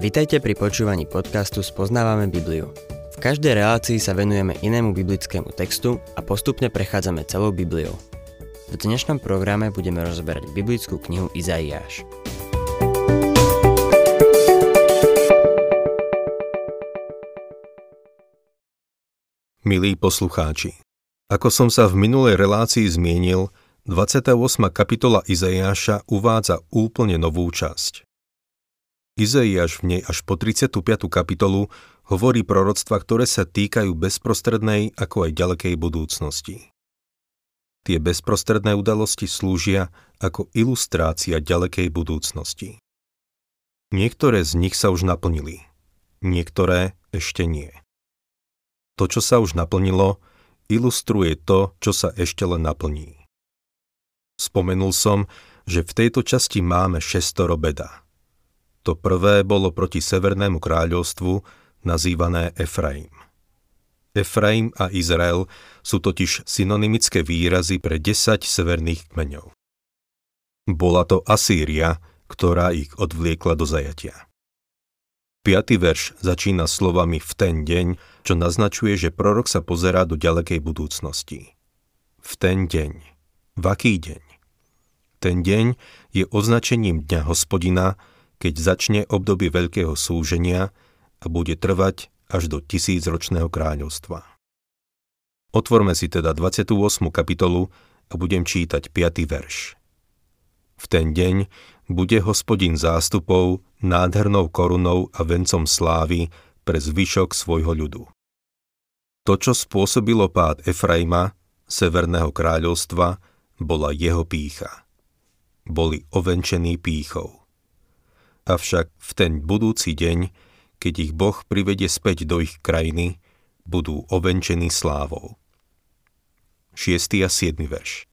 Vitajte pri počúvaní podcastu Spoznávame Bibliu. V každej relácii sa venujeme inému biblickému textu a postupne prechádzame celou Bibliou. V dnešnom programe budeme rozberať biblickú knihu Izaiáš. Milí poslucháči, ako som sa v minulej relácii zmienil, 28. kapitola Izaiáša uvádza úplne novú časť. Izaiáš v nej až po 35. kapitolu hovorí proroctva, ktoré sa týkajú bezprostrednej ako aj ďalekej budúcnosti. Tie bezprostredné udalosti slúžia ako ilustrácia ďalekej budúcnosti. Niektoré z nich sa už naplnili, niektoré ešte nie. To, čo sa už naplnilo, ilustruje to, čo sa ešte len naplní. Spomenul som, že v tejto časti máme šestoro beda. To prvé bolo proti Severnému kráľovstvu, nazývané Efraim. Efraim a Izrael sú totiž synonymické výrazy pre 10 severných kmeňov. Bola to Asýria, ktorá ich odvliekla do zajatia. Piatý verš začína slovami v ten deň, čo naznačuje, že prorok sa pozerá do ďalekej budúcnosti. V ten deň. V aký deň? Ten deň je označením Dňa hospodina, keď začne obdobie veľkého súženia a bude trvať až do tisícročného kráľovstva. Otvorme si teda 28. kapitolu a budem čítať 5. verš. V ten deň bude hospodin zástupov nádhernou korunou a vencom slávy pre zvyšok svojho ľudu. To, čo spôsobilo pád Efraima, severného kráľovstva, bola jeho pícha. Boli ovenčení pýchou. Avšak v ten budúci deň, keď ich Boh privedie späť do ich krajiny, budú ovenčení slávou. 6. a 7. verš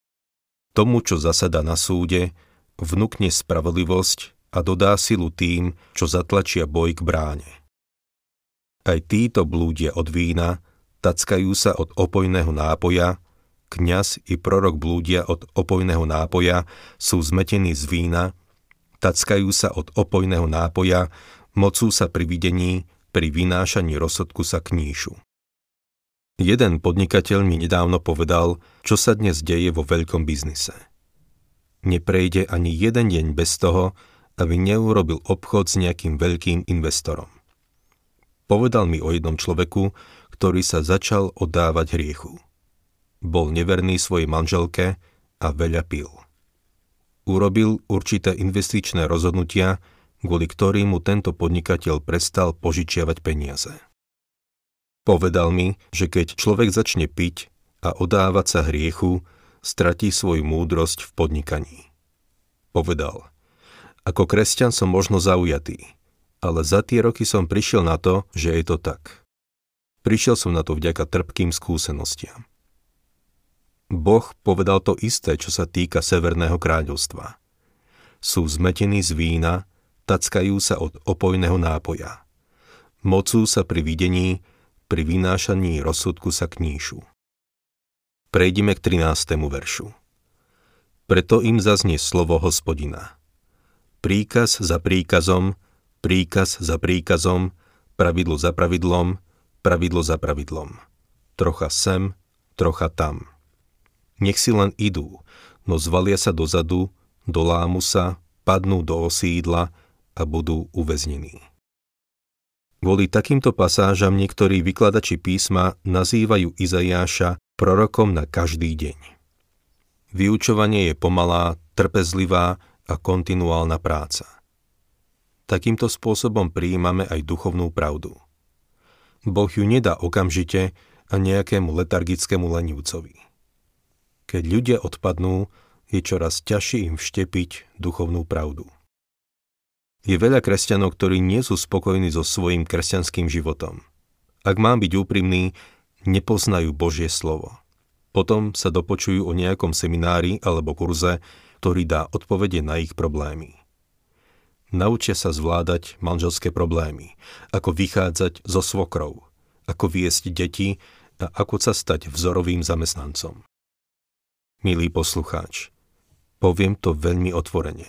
Tomu, čo zasada na súde, vnúkne spravodlivosť a dodá silu tým, čo zatlačia boj k bráne. Aj títo blúdia od vína, tackajú sa od opojného nápoja, kňaz i prorok blúdia od opojného nápoja, sú zmetení z vína tackajú sa od opojného nápoja, mocú sa pri videní, pri vynášaní rozsudku sa kníšu. Jeden podnikateľ mi nedávno povedal, čo sa dnes deje vo veľkom biznise. Neprejde ani jeden deň bez toho, aby neurobil obchod s nejakým veľkým investorom. Povedal mi o jednom človeku, ktorý sa začal oddávať hriechu. Bol neverný svojej manželke a veľa pil urobil určité investičné rozhodnutia, kvôli ktorým mu tento podnikateľ prestal požičiavať peniaze. Povedal mi, že keď človek začne piť a odávať sa hriechu, stratí svoju múdrosť v podnikaní. Povedal, ako kresťan som možno zaujatý, ale za tie roky som prišiel na to, že je to tak. Prišiel som na to vďaka trpkým skúsenostiam. Boh povedal to isté, čo sa týka Severného kráľovstva. Sú zmetení z vína, tackajú sa od opojného nápoja. Mocú sa pri videní, pri vynášaní rozsudku sa kníšu. Prejdime k 13. veršu. Preto im zaznie slovo hospodina. Príkaz za príkazom, príkaz za príkazom, pravidlo za pravidlom, pravidlo za pravidlom. Trocha sem, trocha tam nech si len idú, no zvalia sa dozadu, dolámu sa, padnú do osídla a budú uväznení. Kvôli takýmto pasážam niektorí vykladači písma nazývajú Izajáša prorokom na každý deň. Vyučovanie je pomalá, trpezlivá a kontinuálna práca. Takýmto spôsobom prijímame aj duchovnú pravdu. Boh ju nedá okamžite a nejakému letargickému lenivcovi. Keď ľudia odpadnú, je čoraz ťažšie im vštepiť duchovnú pravdu. Je veľa kresťanov, ktorí nie sú spokojní so svojím kresťanským životom. Ak mám byť úprimný, nepoznajú Božie slovo. Potom sa dopočujú o nejakom seminári alebo kurze, ktorý dá odpovede na ich problémy. Naučia sa zvládať manželské problémy, ako vychádzať zo svokrov, ako viesť deti a ako sa stať vzorovým zamestnancom. Milý poslucháč, poviem to veľmi otvorene.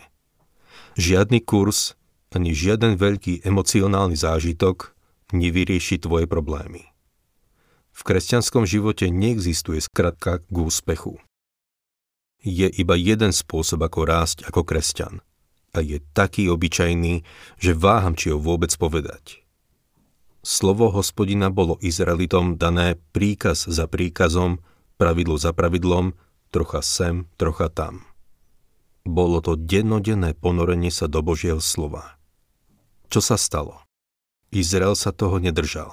Žiadny kurz, ani žiaden veľký emocionálny zážitok nevyrieši tvoje problémy. V kresťanskom živote neexistuje skratka k úspechu. Je iba jeden spôsob, ako rásť ako kresťan. A je taký obyčajný, že váham, či ho vôbec povedať. Slovo hospodina bolo Izraelitom dané príkaz za príkazom, pravidlo za pravidlom, trocha sem, trocha tam. Bolo to dennodenné ponorenie sa do Božieho slova. Čo sa stalo? Izrael sa toho nedržal.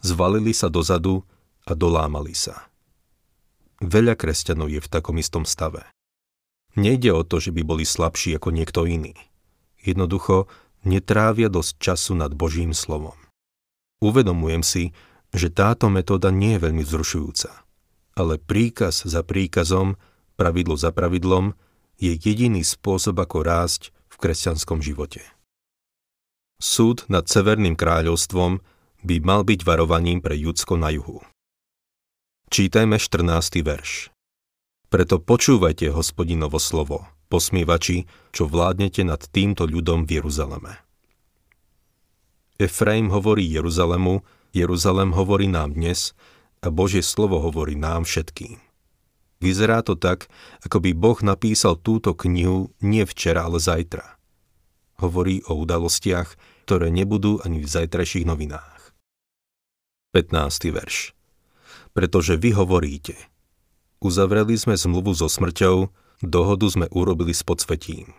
Zvalili sa dozadu a dolámali sa. Veľa kresťanov je v takom istom stave. Nejde o to, že by boli slabší ako niekto iný. Jednoducho netrávia dosť času nad Božím slovom. Uvedomujem si, že táto metóda nie je veľmi vzrušujúca. Ale príkaz za príkazom, pravidlo za pravidlom je jediný spôsob, ako rásť v kresťanskom živote. Súd nad Severným kráľovstvom by mal byť varovaním pre Judsko na juhu. Čítajme 14. verš. Preto počúvajte hospodinovo slovo, posmievači, čo vládnete nad týmto ľudom v Jeruzaleme. Efraim hovorí Jeruzalemu, Jeruzalem hovorí nám dnes a Božie slovo hovorí nám všetkým. Vyzerá to tak, ako by Boh napísal túto knihu nie včera, ale zajtra hovorí o udalostiach, ktoré nebudú ani v zajtrajších novinách. 15. verš Pretože vy hovoríte, uzavreli sme zmluvu so smrťou, dohodu sme urobili s podsvetím.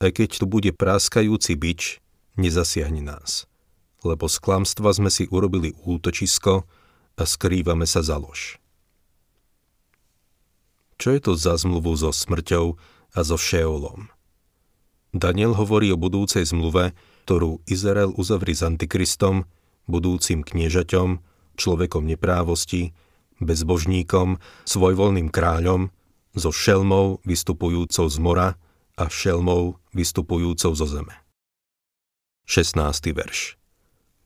Aj keď tu bude práskajúci bič, nezasiahne nás, lebo z klamstva sme si urobili útočisko a skrývame sa za lož. Čo je to za zmluvu so smrťou a so Šeolom? Daniel hovorí o budúcej zmluve, ktorú Izrael uzavrí s Antikristom, budúcim kniežaťom, človekom neprávosti, bezbožníkom, svojvoľným kráľom, so šelmou vystupujúcou z mora a šelmou vystupujúcou zo zeme. 16. verš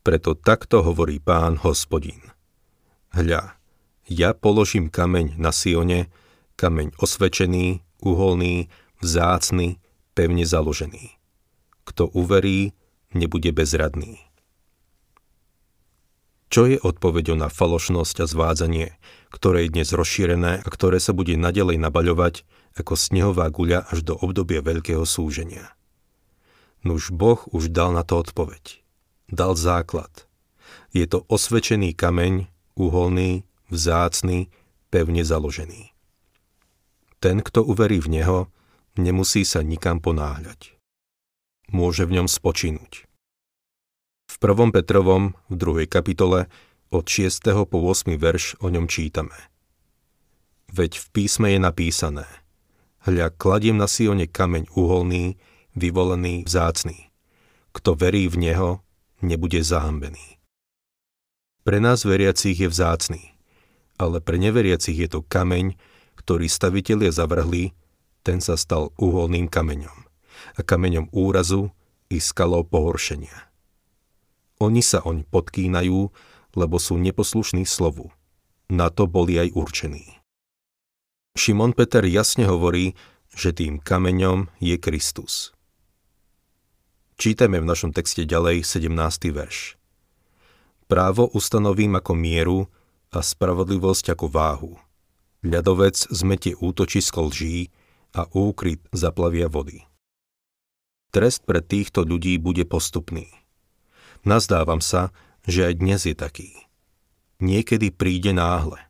Preto takto hovorí pán hospodín. Hľa, ja položím kameň na Sione, kameň osvečený, uholný, vzácny, pevne založený. Kto uverí, nebude bezradný. Čo je odpoveďou na falošnosť a zvádzanie, ktoré je dnes rozšírené a ktoré sa bude nadalej nabaľovať ako snehová guľa až do obdobia veľkého súženia? Nuž Boh už dal na to odpoveď. Dal základ. Je to osvečený kameň, uholný, vzácný, pevne založený. Ten, kto uverí v Neho, nemusí sa nikam ponáhľať. Môže v ňom spočinúť. V 1. Petrovom, v 2. kapitole, od 6. po 8. verš o ňom čítame. Veď v písme je napísané Hľa, kladiem na Sione kameň uholný, vyvolený, vzácný. Kto verí v Neho, nebude zahambený. Pre nás veriacich je vzácný, ale pre neveriacich je to kameň, ktorý stavitelia zavrhli ten sa stal uholným kameňom a kameňom úrazu i skalou pohoršenia. Oni sa oň podkýnajú, lebo sú neposlušní slovu. Na to boli aj určení. Šimon Peter jasne hovorí, že tým kameňom je Kristus. Čítame v našom texte ďalej 17. verš. Právo ustanovím ako mieru a spravodlivosť ako váhu. Ľadovec zmetie útočisko lží a úkryt zaplavia vody. Trest pre týchto ľudí bude postupný. Nazdávam sa, že aj dnes je taký. Niekedy príde náhle,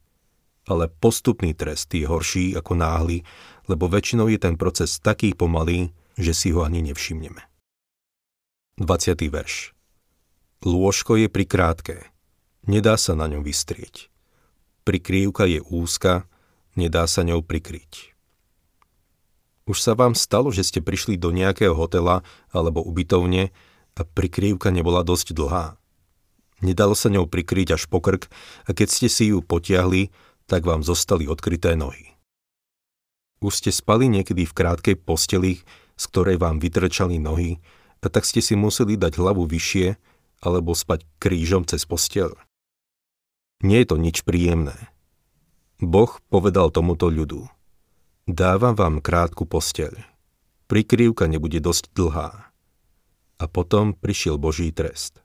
ale postupný trest je horší ako náhly, lebo väčšinou je ten proces taký pomalý, že si ho ani nevšimneme. 20. verš Lôžko je prikrátke, nedá sa na ňom vystrieť. Prikrývka je úzka, nedá sa ňou prikryť. Už sa vám stalo, že ste prišli do nejakého hotela alebo ubytovne a prikrývka nebola dosť dlhá. Nedalo sa ňou prikryť až po krk a keď ste si ju potiahli, tak vám zostali odkryté nohy. Už ste spali niekedy v krátkej posteli, z ktorej vám vytrčali nohy a tak ste si museli dať hlavu vyššie alebo spať krížom cez postel. Nie je to nič príjemné. Boh povedal tomuto ľudu – Dávam vám krátku posteľ. Prikrývka nebude dosť dlhá. a potom prišiel Boží trest.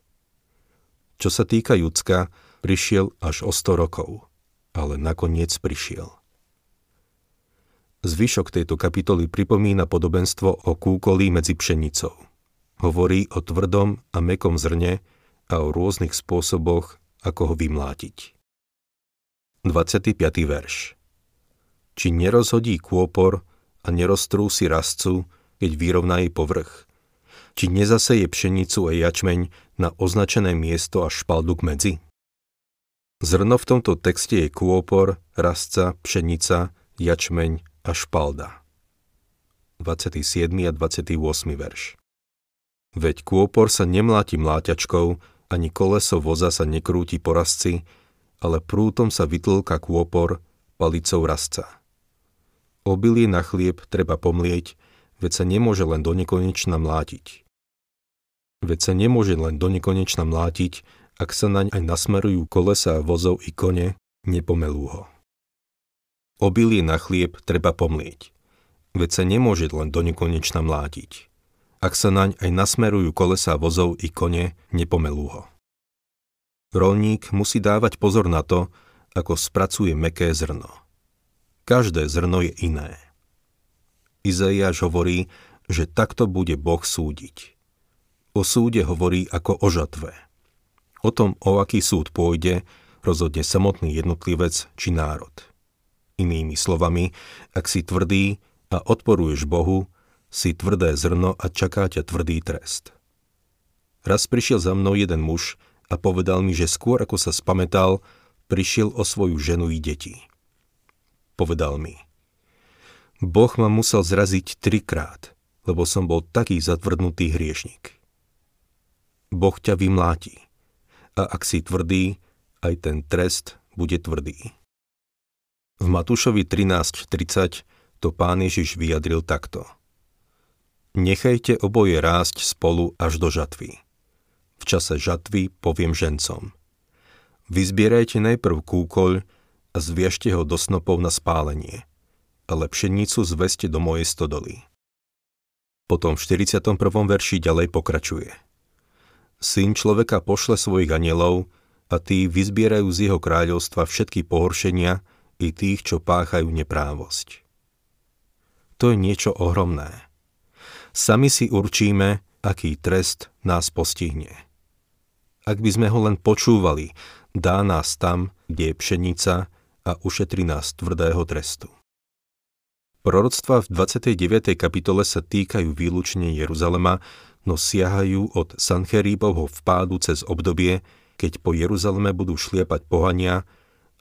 Čo sa týka Judska, prišiel až o 100 rokov, ale nakoniec prišiel. Zvyšok tejto kapitoly pripomína podobenstvo o kúkolí medzi pšenicou. Hovorí o tvrdom a mekom zrne a o rôznych spôsoboch, ako ho vymlátiť. 25. verš Či nerozhodí kôpor a neroztrúsi rastcu, keď vyrovná jej povrch, či nezaseje pšenicu a jačmeň na označené miesto a špaldu k medzi? Zrno v tomto texte je kôpor, rastca, pšenica, jačmeň a špalda. 27. a 28. verš Veď kôpor sa nemláti mláťačkou, ani koleso voza sa nekrúti po ale prútom sa vytlka kôpor palicou rastca. Obilie na chlieb treba pomlieť, veď sa nemôže len do nekonečna mlátiť. Veď sa nemôže len do nekonečna mlátiť, ak sa naň aj nasmerujú kolesa, vozov i kone, nepomelú ho. Obilie na chlieb treba pomlieť, veď sa nemôže len do nekonečna mlátiť. Ak sa naň aj nasmerujú kolesa, vozov i kone, nepomelú ho. Rolník musí dávať pozor na to, ako spracuje meké zrno. Každé zrno je iné. Izaiáš hovorí, že takto bude Boh súdiť. O súde hovorí ako o žatve – O tom, o aký súd pôjde, rozhodne samotný jednotlivec či národ. Inými slovami, ak si tvrdý a odporuješ Bohu, si tvrdé zrno a čaká ťa tvrdý trest. Raz prišiel za mnou jeden muž a povedal mi, že skôr ako sa spametal, prišiel o svoju ženu i deti. Povedal mi, Boh ma musel zraziť trikrát, lebo som bol taký zatvrdnutý hriešnik. Boh ťa vymláti a ak si tvrdý, aj ten trest bude tvrdý. V Matúšovi 13.30 to pán Ježiš vyjadril takto. Nechajte oboje rásť spolu až do žatvy. V čase žatvy poviem žencom. Vyzbierajte najprv kúkoľ a zviešte ho do snopov na spálenie, ale pšenicu zveste do mojej stodoly. Potom v 41. verši ďalej pokračuje – Syn človeka pošle svojich anielov a tí vyzbierajú z jeho kráľovstva všetky pohoršenia i tých, čo páchajú neprávosť. To je niečo ohromné. Sami si určíme, aký trest nás postihne. Ak by sme ho len počúvali, dá nás tam, kde je pšenica a ušetri nás tvrdého trestu. Proroctva v 29. kapitole sa týkajú výlučne Jeruzalema, no siahajú od Sancheríbovho vpádu cez obdobie, keď po Jeruzaleme budú šliepať pohania,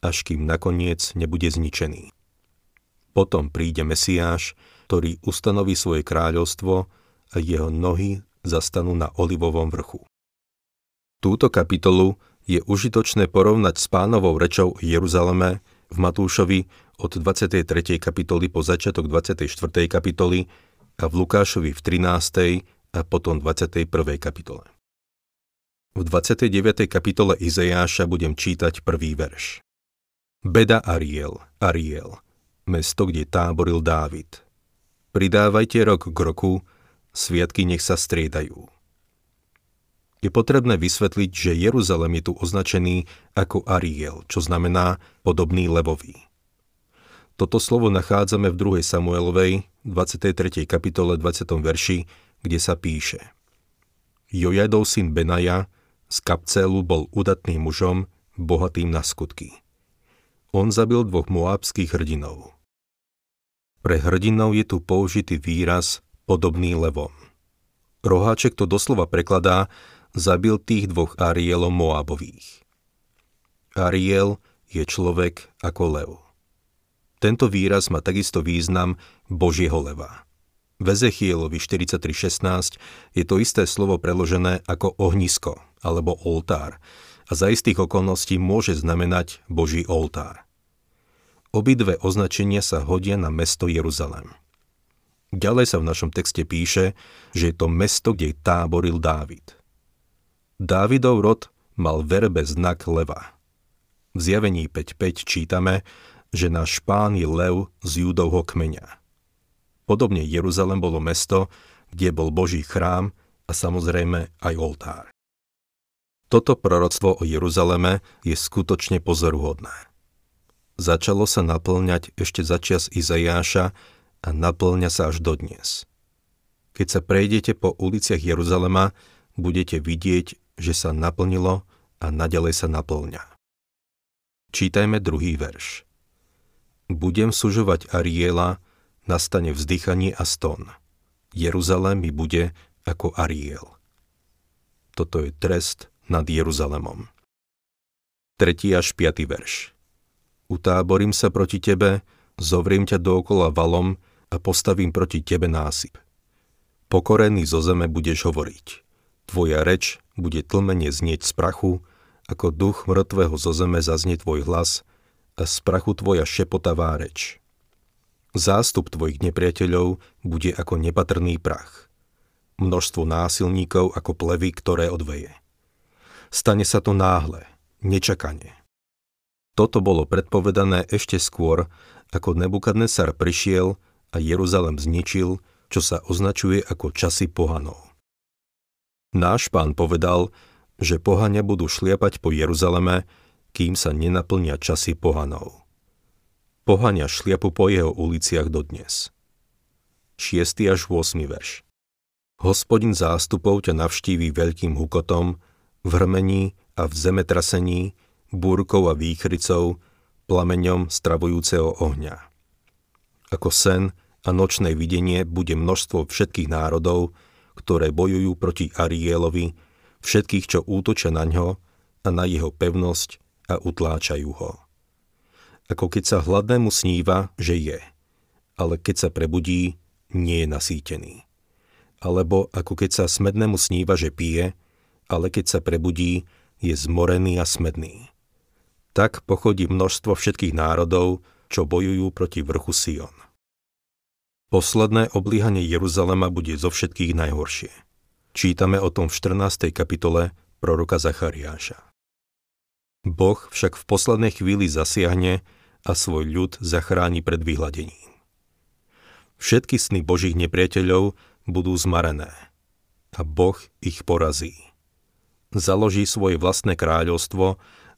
až kým nakoniec nebude zničený. Potom príde Mesiáš, ktorý ustanoví svoje kráľovstvo a jeho nohy zastanú na olivovom vrchu. Túto kapitolu je užitočné porovnať s pánovou rečou Jeruzaleme v Matúšovi od 23. kapitoly po začiatok 24. kapitoly a v Lukášovi v 13 a potom 21. kapitole. V 29. kapitole Izajáša budem čítať prvý verš. Beda Ariel, Ariel, mesto, kde táboril Dávid. Pridávajte rok k roku, sviatky nech sa striedajú. Je potrebné vysvetliť, že Jeruzalem je tu označený ako Ariel, čo znamená podobný levový. Toto slovo nachádzame v 2. Samuelovej, 23. kapitole 20. verši, kde sa píše Jojadov syn Benaja z Kapcelu bol udatným mužom, bohatým na skutky. On zabil dvoch moábských hrdinov. Pre hrdinov je tu použitý výraz podobný levom. Roháček to doslova prekladá zabil tých dvoch Arielov Moabových. Ariel je človek ako lev. Tento výraz má takisto význam Božieho leva. V Ezechielovi 43.16 je to isté slovo preložené ako ohnisko alebo oltár a za istých okolností môže znamenať Boží oltár. Obidve označenia sa hodia na mesto Jeruzalem. Ďalej sa v našom texte píše, že je to mesto, kde táboril Dávid. Dávidov rod mal verbe znak leva. V zjavení 5.5 čítame, že náš pán je lev z judovho kmeňa. Podobne Jeruzalem bolo mesto, kde bol Boží chrám a samozrejme aj oltár. Toto proroctvo o Jeruzaleme je skutočne pozoruhodné. Začalo sa naplňať ešte začias Izajáša a naplňa sa až dodnes. Keď sa prejdete po uliciach Jeruzalema, budete vidieť, že sa naplnilo a nadalej sa naplňa. Čítajme druhý verš. Budem sužovať Ariela, nastane vzdychanie a ston. Jeruzalém mi bude ako Ariel. Toto je trest nad Jeruzalemom. 3. až 5. verš. Utáborím sa proti tebe, zovriem ťa dookola valom a postavím proti tebe násyp. Pokorený zo zeme budeš hovoriť. Tvoja reč bude tlmene znieť z prachu, ako duch mŕtvého zo zeme zaznie tvoj hlas a z prachu tvoja šepotavá reč. Zástup tvojich nepriateľov bude ako nepatrný prach. Množstvo násilníkov ako plevy, ktoré odveje. Stane sa to náhle, nečakane. Toto bolo predpovedané ešte skôr, ako Nebukadnesar prišiel a Jeruzalem zničil, čo sa označuje ako časy pohanov. Náš pán povedal, že pohania budú šliapať po Jeruzaleme, kým sa nenaplnia časy pohanov. Pohania šliapu po jeho uliciach dodnes. 6. až 8. verš Hospodin zástupov ťa navštíví veľkým hukotom, v hrmení a v zemetrasení, búrkou a výchricou, plameňom stravujúceho ohňa. Ako sen a nočné videnie bude množstvo všetkých národov, ktoré bojujú proti Arielovi, všetkých, čo útočia na ňo a na jeho pevnosť a utláčajú ho. Ako keď sa hladnému sníva, že je, ale keď sa prebudí, nie je nasýtený. Alebo ako keď sa smednému sníva, že pije, ale keď sa prebudí, je zmorený a smedný. Tak pochodí množstvo všetkých národov, čo bojujú proti vrchu Sion. Posledné oblíhanie Jeruzalema bude zo všetkých najhoršie. Čítame o tom v 14. kapitole proroka Zachariáša. Boh však v poslednej chvíli zasiahne a svoj ľud zachráni pred vyhľadením. Všetky sny Božích nepriateľov budú zmarené a Boh ich porazí založí svoje vlastné kráľovstvo